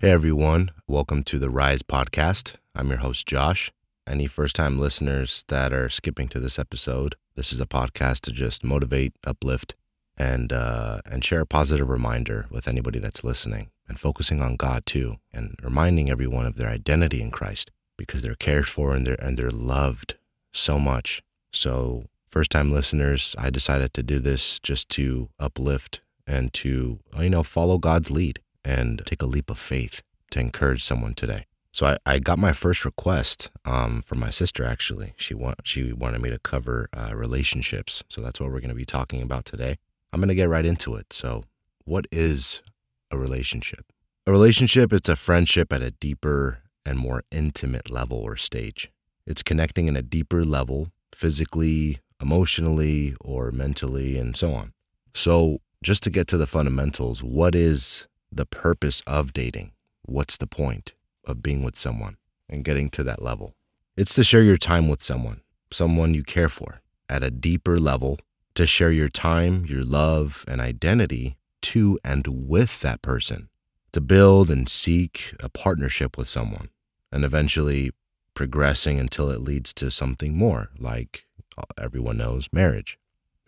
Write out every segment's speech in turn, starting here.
Hey everyone, welcome to the Rise podcast. I'm your host Josh. Any first time listeners that are skipping to this episode, this is a podcast to just motivate, uplift, and uh, and share a positive reminder with anybody that's listening and focusing on God too, and reminding everyone of their identity in Christ because they're cared for and they're and they're loved so much. So first time listeners, I decided to do this just to uplift and to you know follow God's lead and take a leap of faith to encourage someone today. So I, I got my first request um, from my sister. Actually, she want she wanted me to cover uh, relationships. So that's what we're going to be talking about today. I'm going to get right into it. So, what is a relationship? A relationship it's a friendship at a deeper and more intimate level or stage. It's connecting in a deeper level, physically, emotionally, or mentally, and so on. So, just to get to the fundamentals, what is the purpose of dating? What's the point of being with someone and getting to that level? It's to share your time with someone, someone you care for at a deeper level, to share your time, your love, and identity to and with that person, to build and seek a partnership with someone, and eventually progressing until it leads to something more, like uh, everyone knows marriage.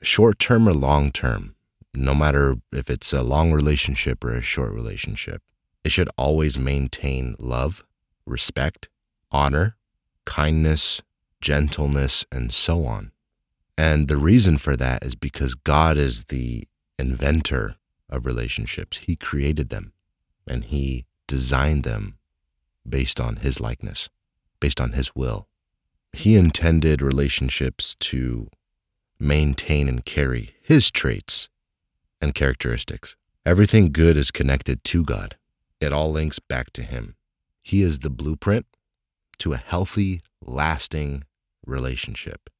Short term or long term, no matter if it's a long relationship or a short relationship. It should always maintain love, respect, honor, kindness, gentleness, and so on. And the reason for that is because God is the inventor of relationships. He created them and He designed them based on His likeness, based on His will. He intended relationships to maintain and carry His traits and characteristics. Everything good is connected to God, it all links back to Him. He is the blueprint to a healthy, lasting relationship.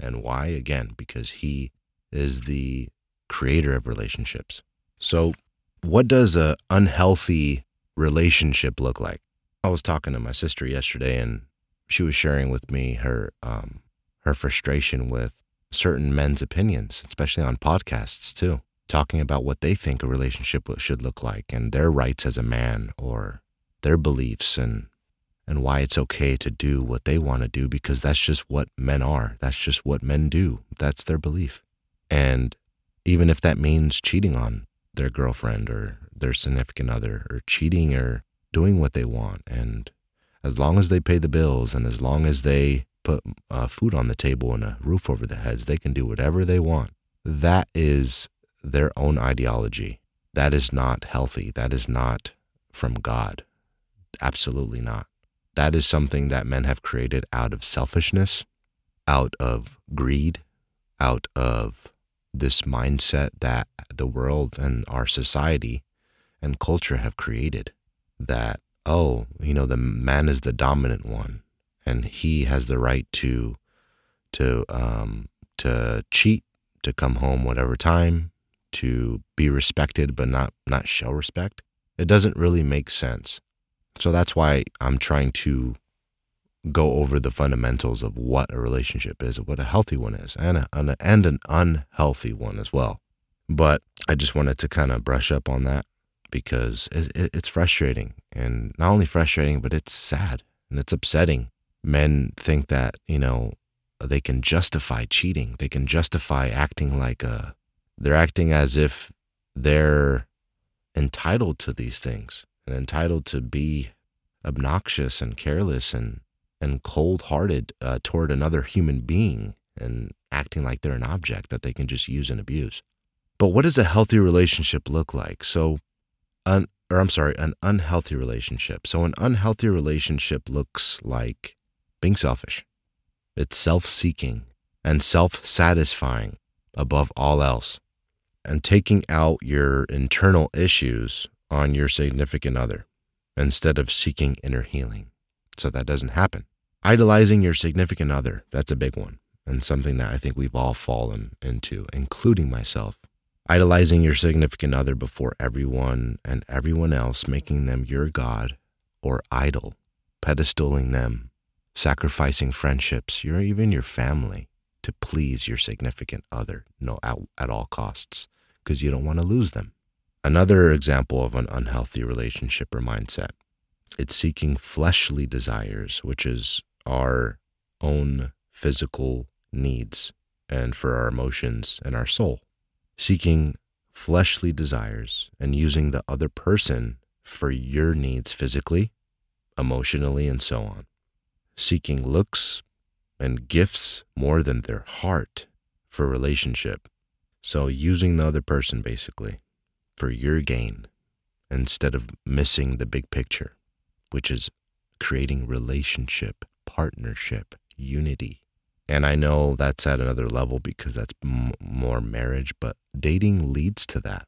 And why? Again, because He is the creator of relationships. So, what does a unhealthy relationship look like? I was talking to my sister yesterday, and she was sharing with me her um, her frustration with certain men's opinions, especially on podcasts too talking about what they think a relationship should look like and their rights as a man or their beliefs and and why it's okay to do what they want to do because that's just what men are. That's just what men do. That's their belief. And even if that means cheating on their girlfriend or their significant other or cheating or doing what they want and as long as they pay the bills and as long as they put uh, food on the table and a roof over their heads, they can do whatever they want. That is their own ideology. That is not healthy. That is not from God. Absolutely not. That is something that men have created out of selfishness, out of greed, out of this mindset that the world and our society and culture have created that, oh, you know, the man is the dominant one and he has the right to, to, um, to cheat, to come home whatever time, to be respected but not not show respect it doesn't really make sense. So that's why i'm trying to go over the fundamentals of what a relationship is what a healthy one is and, a, and, a, and an unhealthy one as well. But i just wanted to kind of brush up on that because it, it's frustrating. And not only frustrating but it's sad and it's upsetting. Men think that you know they can justify cheating. They can justify acting like a they're acting as if they're entitled to these things and entitled to be obnoxious and careless and and cold-hearted uh, toward another human being and acting like they're an object that they can just use and abuse. But what does a healthy relationship look like? So, un, or I'm sorry, an unhealthy relationship. So, an unhealthy relationship looks like being selfish. It's self-seeking and self-satisfying above all else and taking out your internal issues on your significant other instead of seeking inner healing. So that doesn't happen. Idolizing your significant other, that's a big one and something that I think we've all fallen into, including myself. Idolizing your significant other before everyone and everyone else, making them your God or idol, pedestaling them, sacrificing friendships, or even your family to please your significant other no, at, at all costs because you don't want to lose them. Another example of an unhealthy relationship or mindset it's seeking fleshly desires, which is our own physical needs and for our emotions and our soul. Seeking fleshly desires and using the other person for your needs physically, emotionally, and so on. Seeking looks and gifts more than their heart for relationship. So using the other person basically for your gain instead of missing the big picture, which is creating relationship, partnership, unity. And I know that's at another level because that's m- more marriage, but dating leads to that.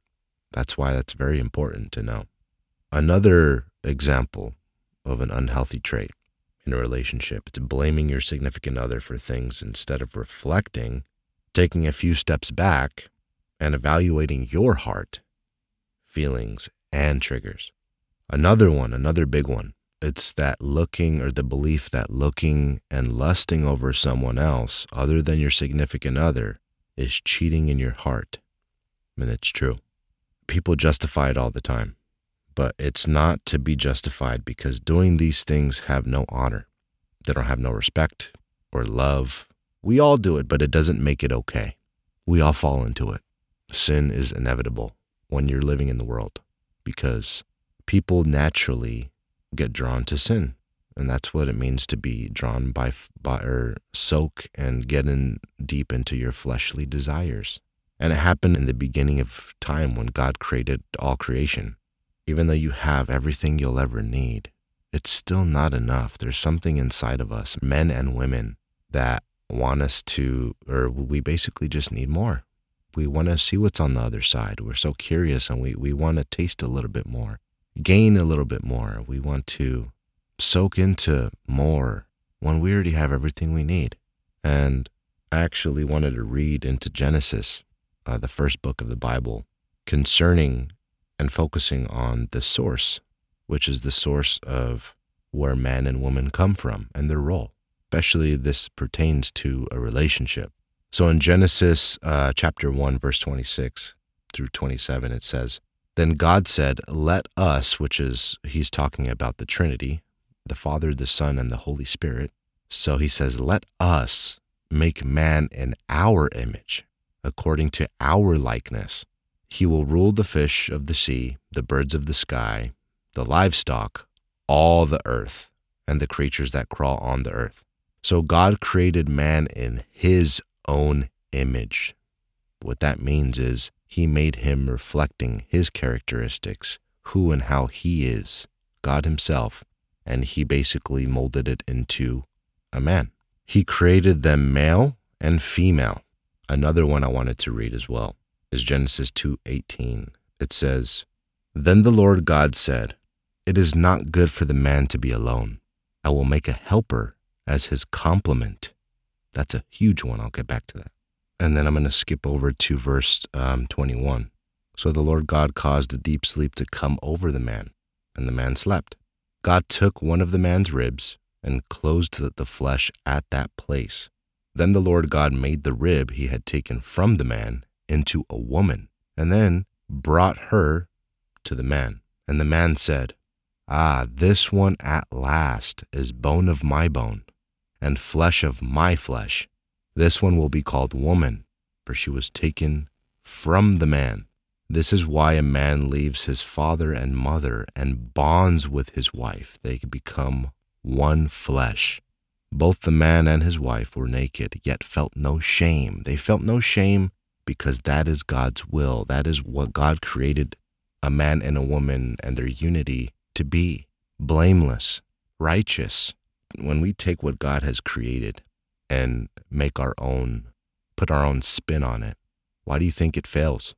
That's why that's very important to know. Another example of an unhealthy trait in a relationship, it's blaming your significant other for things instead of reflecting, taking a few steps back, and evaluating your heart feelings, and triggers. Another one, another big one, it's that looking or the belief that looking and lusting over someone else other than your significant other is cheating in your heart. And it's true. People justify it all the time, but it's not to be justified because doing these things have no honor. They don't have no respect or love. We all do it, but it doesn't make it okay. We all fall into it. Sin is inevitable when you're living in the world because people naturally get drawn to sin. And that's what it means to be drawn by, by or soak and get in deep into your fleshly desires. And it happened in the beginning of time when God created all creation. Even though you have everything you'll ever need, it's still not enough. There's something inside of us, men and women, that want us to, or we basically just need more we want to see what's on the other side. We're so curious and we, we want to taste a little bit more, gain a little bit more. We want to soak into more when we already have everything we need. And I actually wanted to read into Genesis, uh, the first book of the Bible, concerning and focusing on the source, which is the source of where man and woman come from and their role. Especially, this pertains to a relationship. So in Genesis uh, chapter 1, verse 26 through 27, it says, Then God said, Let us, which is, he's talking about the Trinity, the Father, the Son, and the Holy Spirit. So he says, Let us make man in our image, according to our likeness. He will rule the fish of the sea, the birds of the sky, the livestock, all the earth, and the creatures that crawl on the earth. So God created man in his own image. What that means is he made him reflecting his characteristics, who and how he is, God himself, and he basically molded it into a man. He created them male and female. Another one I wanted to read as well is Genesis 2:18. It says, "Then the Lord God said, it is not good for the man to be alone. I will make a helper as his complement that's a huge one. I'll get back to that. And then I'm going to skip over to verse um, 21. So the Lord God caused a deep sleep to come over the man, and the man slept. God took one of the man's ribs and closed the flesh at that place. Then the Lord God made the rib he had taken from the man into a woman, and then brought her to the man. And the man said, Ah, this one at last is bone of my bone and flesh of my flesh. This one will be called woman, for she was taken from the man. This is why a man leaves his father and mother and bonds with his wife. They become one flesh. Both the man and his wife were naked, yet felt no shame. They felt no shame because that is God's will. That is what God created a man and a woman and their unity to be blameless, righteous, when we take what God has created and make our own, put our own spin on it, why do you think it fails?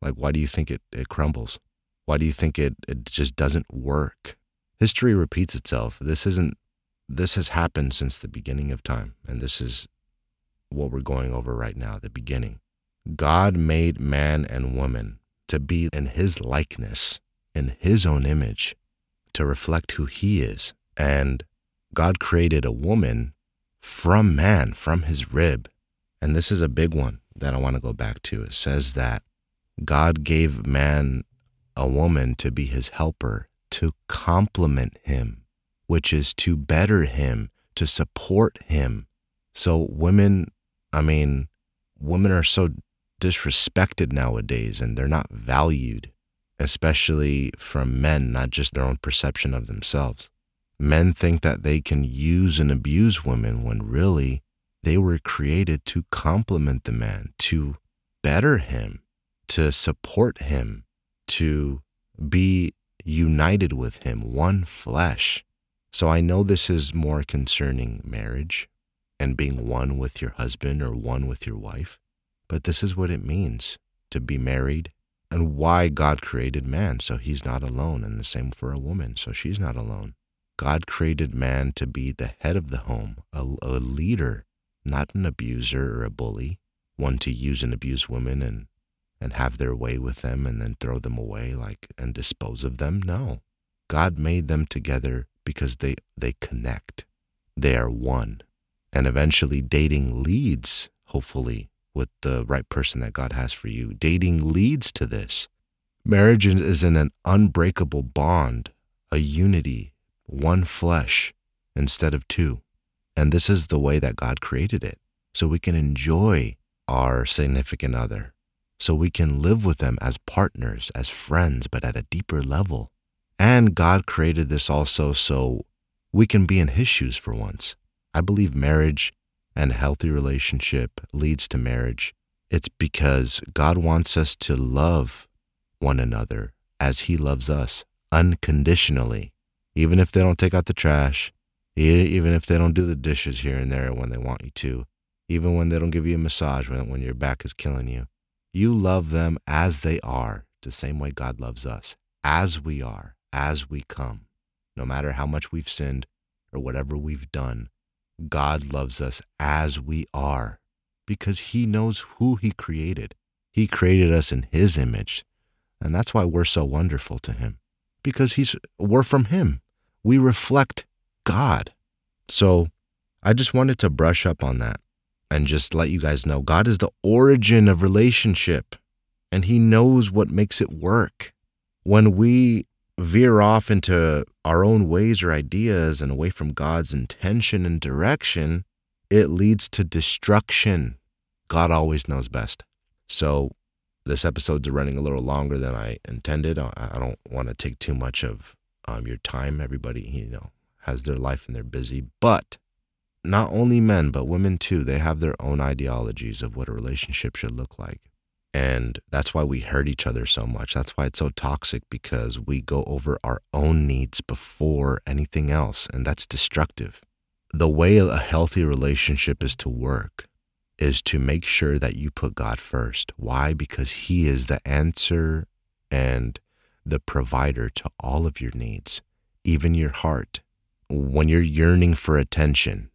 Like, why do you think it, it crumbles? Why do you think it, it just doesn't work? History repeats itself. This isn't, this has happened since the beginning of time. And this is what we're going over right now, the beginning. God made man and woman to be in his likeness, in his own image, to reflect who he is. And God created a woman from man, from his rib. And this is a big one that I want to go back to. It says that God gave man a woman to be his helper, to complement him, which is to better him, to support him. So, women, I mean, women are so disrespected nowadays and they're not valued, especially from men, not just their own perception of themselves. Men think that they can use and abuse women when really they were created to complement the man, to better him, to support him, to be united with him, one flesh. So I know this is more concerning marriage and being one with your husband or one with your wife, but this is what it means to be married and why God created man. So he's not alone, and the same for a woman. So she's not alone. God created man to be the head of the home, a, a leader, not an abuser or a bully, one to use and abuse women and and have their way with them and then throw them away like and dispose of them. No. God made them together because they they connect. They are one. And eventually dating leads, hopefully, with the right person that God has for you. Dating leads to this. Marriage is in an unbreakable bond, a unity, one flesh instead of two. And this is the way that God created it. So we can enjoy our significant other so we can live with them as partners, as friends, but at a deeper level. And God created this also so we can be in His shoes for once. I believe marriage and healthy relationship leads to marriage. It's because God wants us to love one another as He loves us unconditionally, even if they don't take out the trash, even if they don't do the dishes here and there when they want you to, even when they don't give you a massage when, when your back is killing you. You love them as they are, the same way God loves us, as we are, as we come. No matter how much we've sinned or whatever we've done, God loves us as we are because He knows who He created. He created us in His image. And that's why we're so wonderful to Him because he's, we're from Him. We reflect God. So I just wanted to brush up on that and just let you guys know God is the origin of relationship and He knows what makes it work. When we veer off into our own ways or ideas and away from God's intention and direction, it leads to destruction. God always knows best. So, this episode's running a little longer than I intended. I don't want to take too much of um, your time. Everybody, you know, has their life and they're busy. But not only men, but women too, they have their own ideologies of what a relationship should look like. And that's why we hurt each other so much. That's why it's so toxic because we go over our own needs before anything else, and that's destructive. The way a healthy relationship is to work is to make sure that you put God first. Why? Because He is the answer and the provider to all of your needs, even your heart. When you're yearning for attention,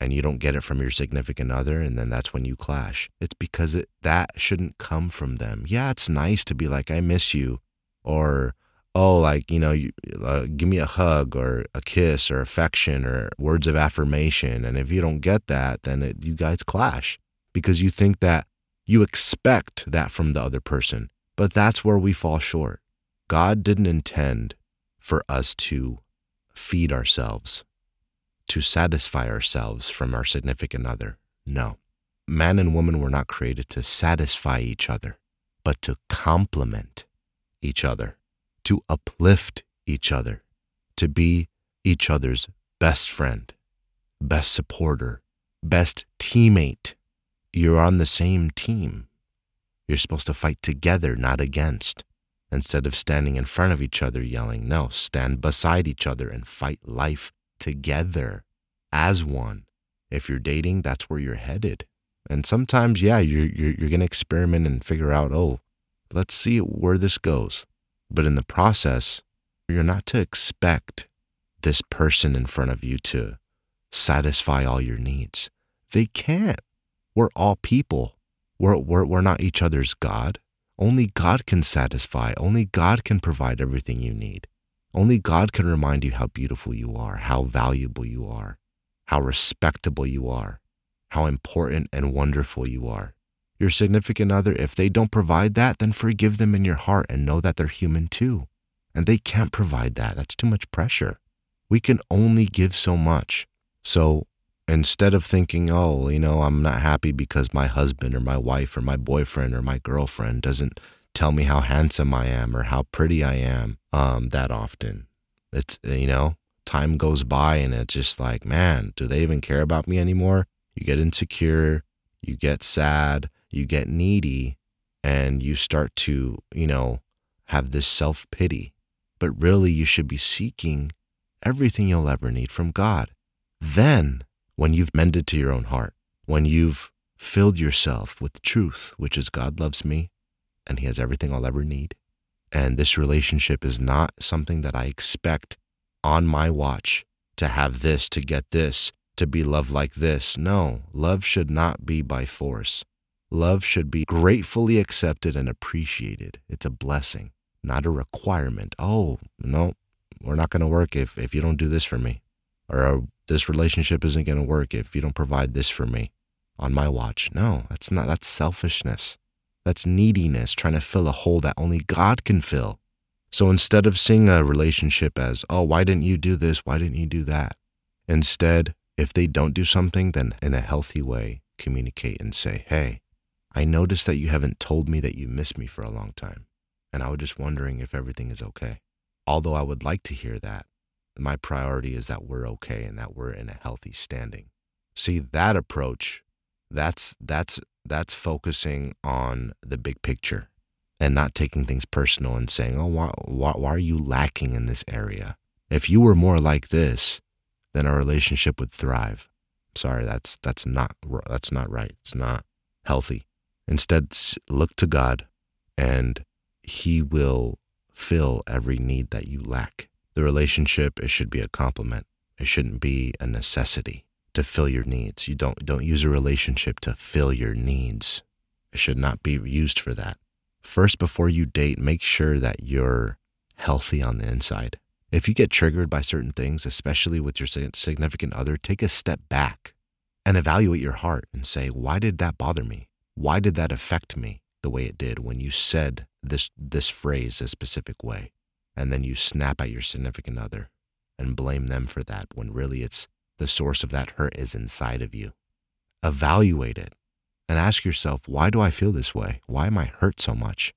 and you don't get it from your significant other and then that's when you clash. It's because it, that shouldn't come from them. Yeah it's nice to be like i miss you or oh like you know you, uh, give me a hug or a kiss or affection or words of affirmation. And if you don't get that then it, you guys clash because you think that you expect that from the other person. But that's where we fall short. God didn't intend for us to feed ourselves to satisfy ourselves from our significant other. No. Man and woman were not created to satisfy each other, but to complement each other, to uplift each other, to be each other's best friend, best supporter, best teammate. You're on the same team. You're supposed to fight together, not against. Instead of standing in front of each other yelling, no, stand beside each other and fight life together as one. If you're dating, that's where you're headed. And sometimes, yeah, you're, you're, you're going to experiment and figure out, oh, let's see where this goes. But in the process, you're not to expect this person in front of you to satisfy all your needs. They can't. We're all people. We're, we're, we're not each other's God. Only God can satisfy. Only God can provide everything you need. Only God can remind you how beautiful you are, how valuable you are, how respectable you are, how important and wonderful you are. Your significant other, if they don't provide that, then forgive them in your heart and know that they're human too. And they can't provide that. That's too much pressure. We can only give so much. So instead of thinking, oh, you know, I'm not happy because my husband or my wife or my boyfriend or my girlfriend doesn't tell me how handsome I am or how pretty I am um, that often. It's, you know, time goes by and it's just like, man, do they even care about me anymore? You get insecure, you get sad, you get needy, and you start to, you know, have this self pity. But really, you should be seeking everything you'll ever need from God. Then, when you've mended to your own heart, when you've filled yourself with truth, which is God loves me and He has everything I'll ever need, and this relationship is not something that I expect on my watch to have this, to get this, to be loved like this. No, love should not be by force. Love should be gratefully accepted and appreciated. It's a blessing, not a requirement. Oh, no, we're not going to work if, if you don't do this for me. Or uh, this relationship isn't going to work if you don't provide this for me on my watch. No, that's not, that's selfishness. That's neediness, trying to fill a hole that only God can fill. So instead of seeing a relationship as, oh, why didn't you do this? Why didn't you do that? Instead, if they don't do something, then in a healthy way, communicate and say, hey, I noticed that you haven't told me that you miss me for a long time, and I was just wondering if everything is okay. Although I would like to hear that, my priority is that we're okay and that we're in a healthy standing. See that approach, that's that's that's focusing on the big picture and not taking things personal and saying, "Oh, why, why, why are you lacking in this area?" If you were more like this, then our relationship would thrive. Sorry, that's that's not that's not right. It's not healthy. Instead, look to God and He will fill every need that you lack. The relationship, it should be a complement. It shouldn't be a necessity to fill your needs. You don't, don't use a relationship to fill your needs. It should not be used for that. First, before you date, make sure that you're healthy on the inside. If you get triggered by certain things, especially with your significant other, take a step back and evaluate your heart and say, why did that bother me? Why did that affect me the way it did when you said this, this phrase a specific way? And then you snap at your significant other and blame them for that when really it's the source of that hurt is inside of you. Evaluate it and ask yourself, why do I feel this way? Why am I hurt so much?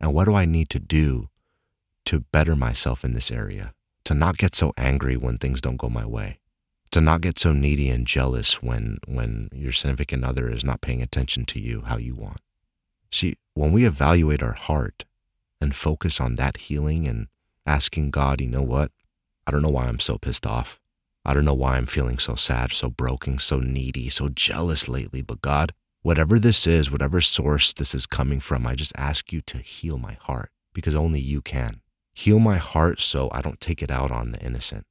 And what do I need to do to better myself in this area? To not get so angry when things don't go my way? to not get so needy and jealous when when your significant other is not paying attention to you how you want. See, when we evaluate our heart and focus on that healing and asking God, you know what? I don't know why I'm so pissed off. I don't know why I'm feeling so sad, so broken, so needy, so jealous lately, but God, whatever this is, whatever source this is coming from, I just ask you to heal my heart because only you can. Heal my heart so I don't take it out on the innocent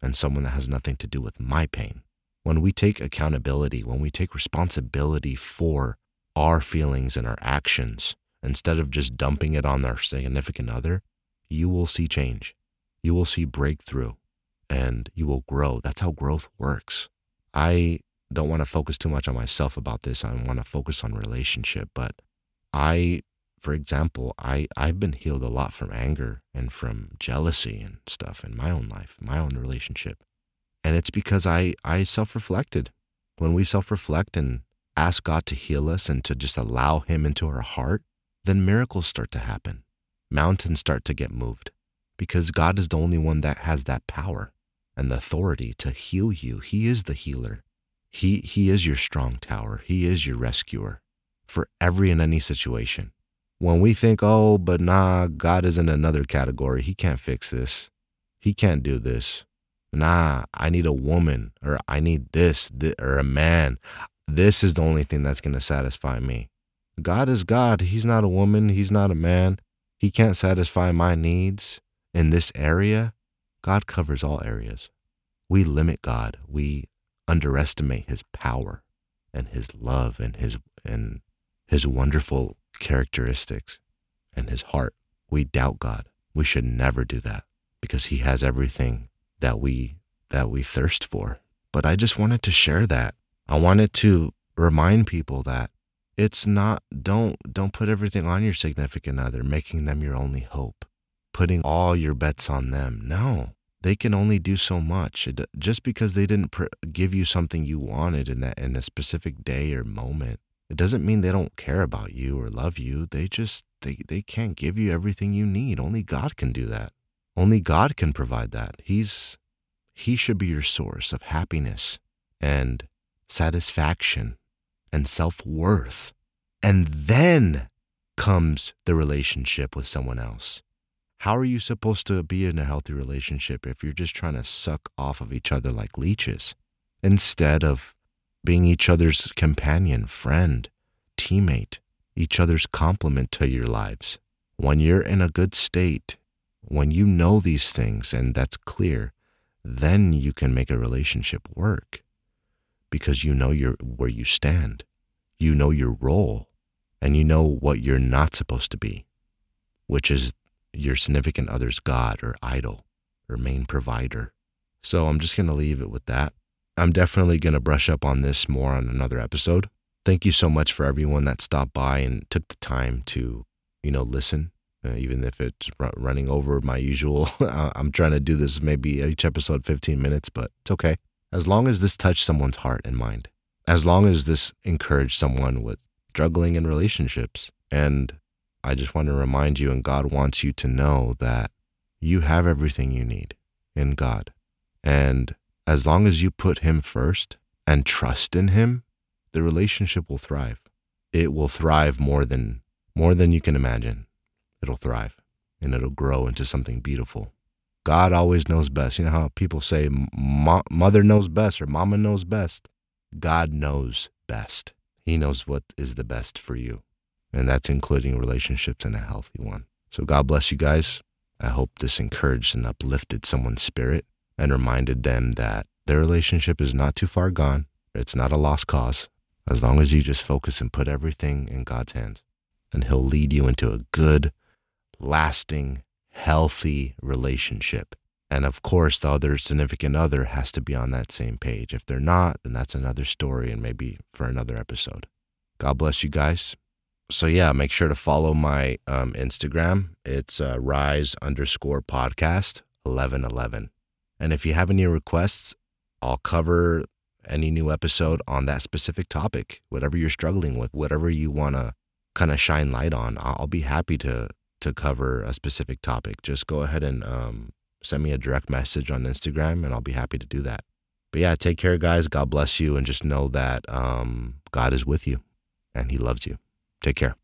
and someone that has nothing to do with my pain. When we take accountability, when we take responsibility for our feelings and our actions, instead of just dumping it on our significant other, you will see change. You will see breakthrough and you will grow. That's how growth works. I don't want to focus too much on myself about this. I want to focus on relationship, but I for example, I, I've been healed a lot from anger and from jealousy and stuff in my own life, my own relationship. And it's because I, I self reflected. When we self reflect and ask God to heal us and to just allow Him into our heart, then miracles start to happen. Mountains start to get moved because God is the only one that has that power and the authority to heal you. He is the healer. He, he is your strong tower. He is your rescuer for every and any situation when we think, oh, but nah, God is in another category. He can't fix this. He can't do this. Nah, I need a woman or I need this, this or a man. This is the only thing that's going to satisfy me. God is God. He's not a woman. He's not a man. He can't satisfy my needs in this area. God covers all areas. We limit God. We underestimate his power and his love and his and his wonderful characteristics and his heart. We doubt God. We should never do that because he has everything that we that we thirst for. But I just wanted to share that. I wanted to remind people that It's not don't don't put everything on your significant other, making them your only hope. Putting all your bets on them. No. They can only do so much. It, just because they didn't pr- give you something you wanted in that in a specific day or moment, it doesn't mean they don't care about you or love you. They just they they can't give you everything you need. Only God can do that. Only God can provide that. He's he should be your source of happiness and satisfaction and self-worth. And then comes the relationship with someone else. How are you supposed to be in a healthy relationship if you're just trying to suck off of each other like leeches instead of being each other's companion, friend, teammate, each other's complement to your lives? When you're in a good state, when you know these things and that's clear, then you can make a relationship work because you know your where you stand. You know your role and you know what you're not supposed to be, which is your significant other's God or idol or main provider. So I'm just going to leave it with that. I'm definitely going to brush up on this more on another episode. Thank you so much for everyone that stopped by and took the time to, you know, listen, uh, even if it's running over my usual. I'm trying to do this maybe each episode 15 minutes, but it's okay. As long as this touched someone's heart and mind, as long as this encouraged someone with struggling in relationships and I just want to remind you, and God wants you to know that you have everything you need in God. And as long as you put Him first and trust in Him, the relationship will thrive. It will thrive more than more than you can imagine. It'll thrive and it'll grow into something beautiful. God always knows best. You know how people say mother knows best or mama knows best? God knows best. He knows what is the best for you and that's including relationships and a healthy one. So God bless you guys. I hope this encouraged and uplifted someone's spirit and reminded them that their relationship is not too far gone. It's not a lost cause as long as you just focus and put everything in God's hands. And He'll lead you into a good, lasting, healthy relationship. And of course, the other significant other has to be on that same page. If they're not, then that's another story and maybe for another episode. God bless you guys so yeah, make sure to follow my um, Instagram. It's uh, rise underscore podcast eleven eleven. And if you have any requests, I'll cover any new episode on that specific topic. Whatever you're struggling with, whatever you want to kind of shine light on, I'll be happy to to cover a specific topic. Just go ahead and um, send me a direct message on Instagram, and I'll be happy to do that. But yeah, take care, guys. God bless you, and just know that um, God is with you, and He loves you. Take care.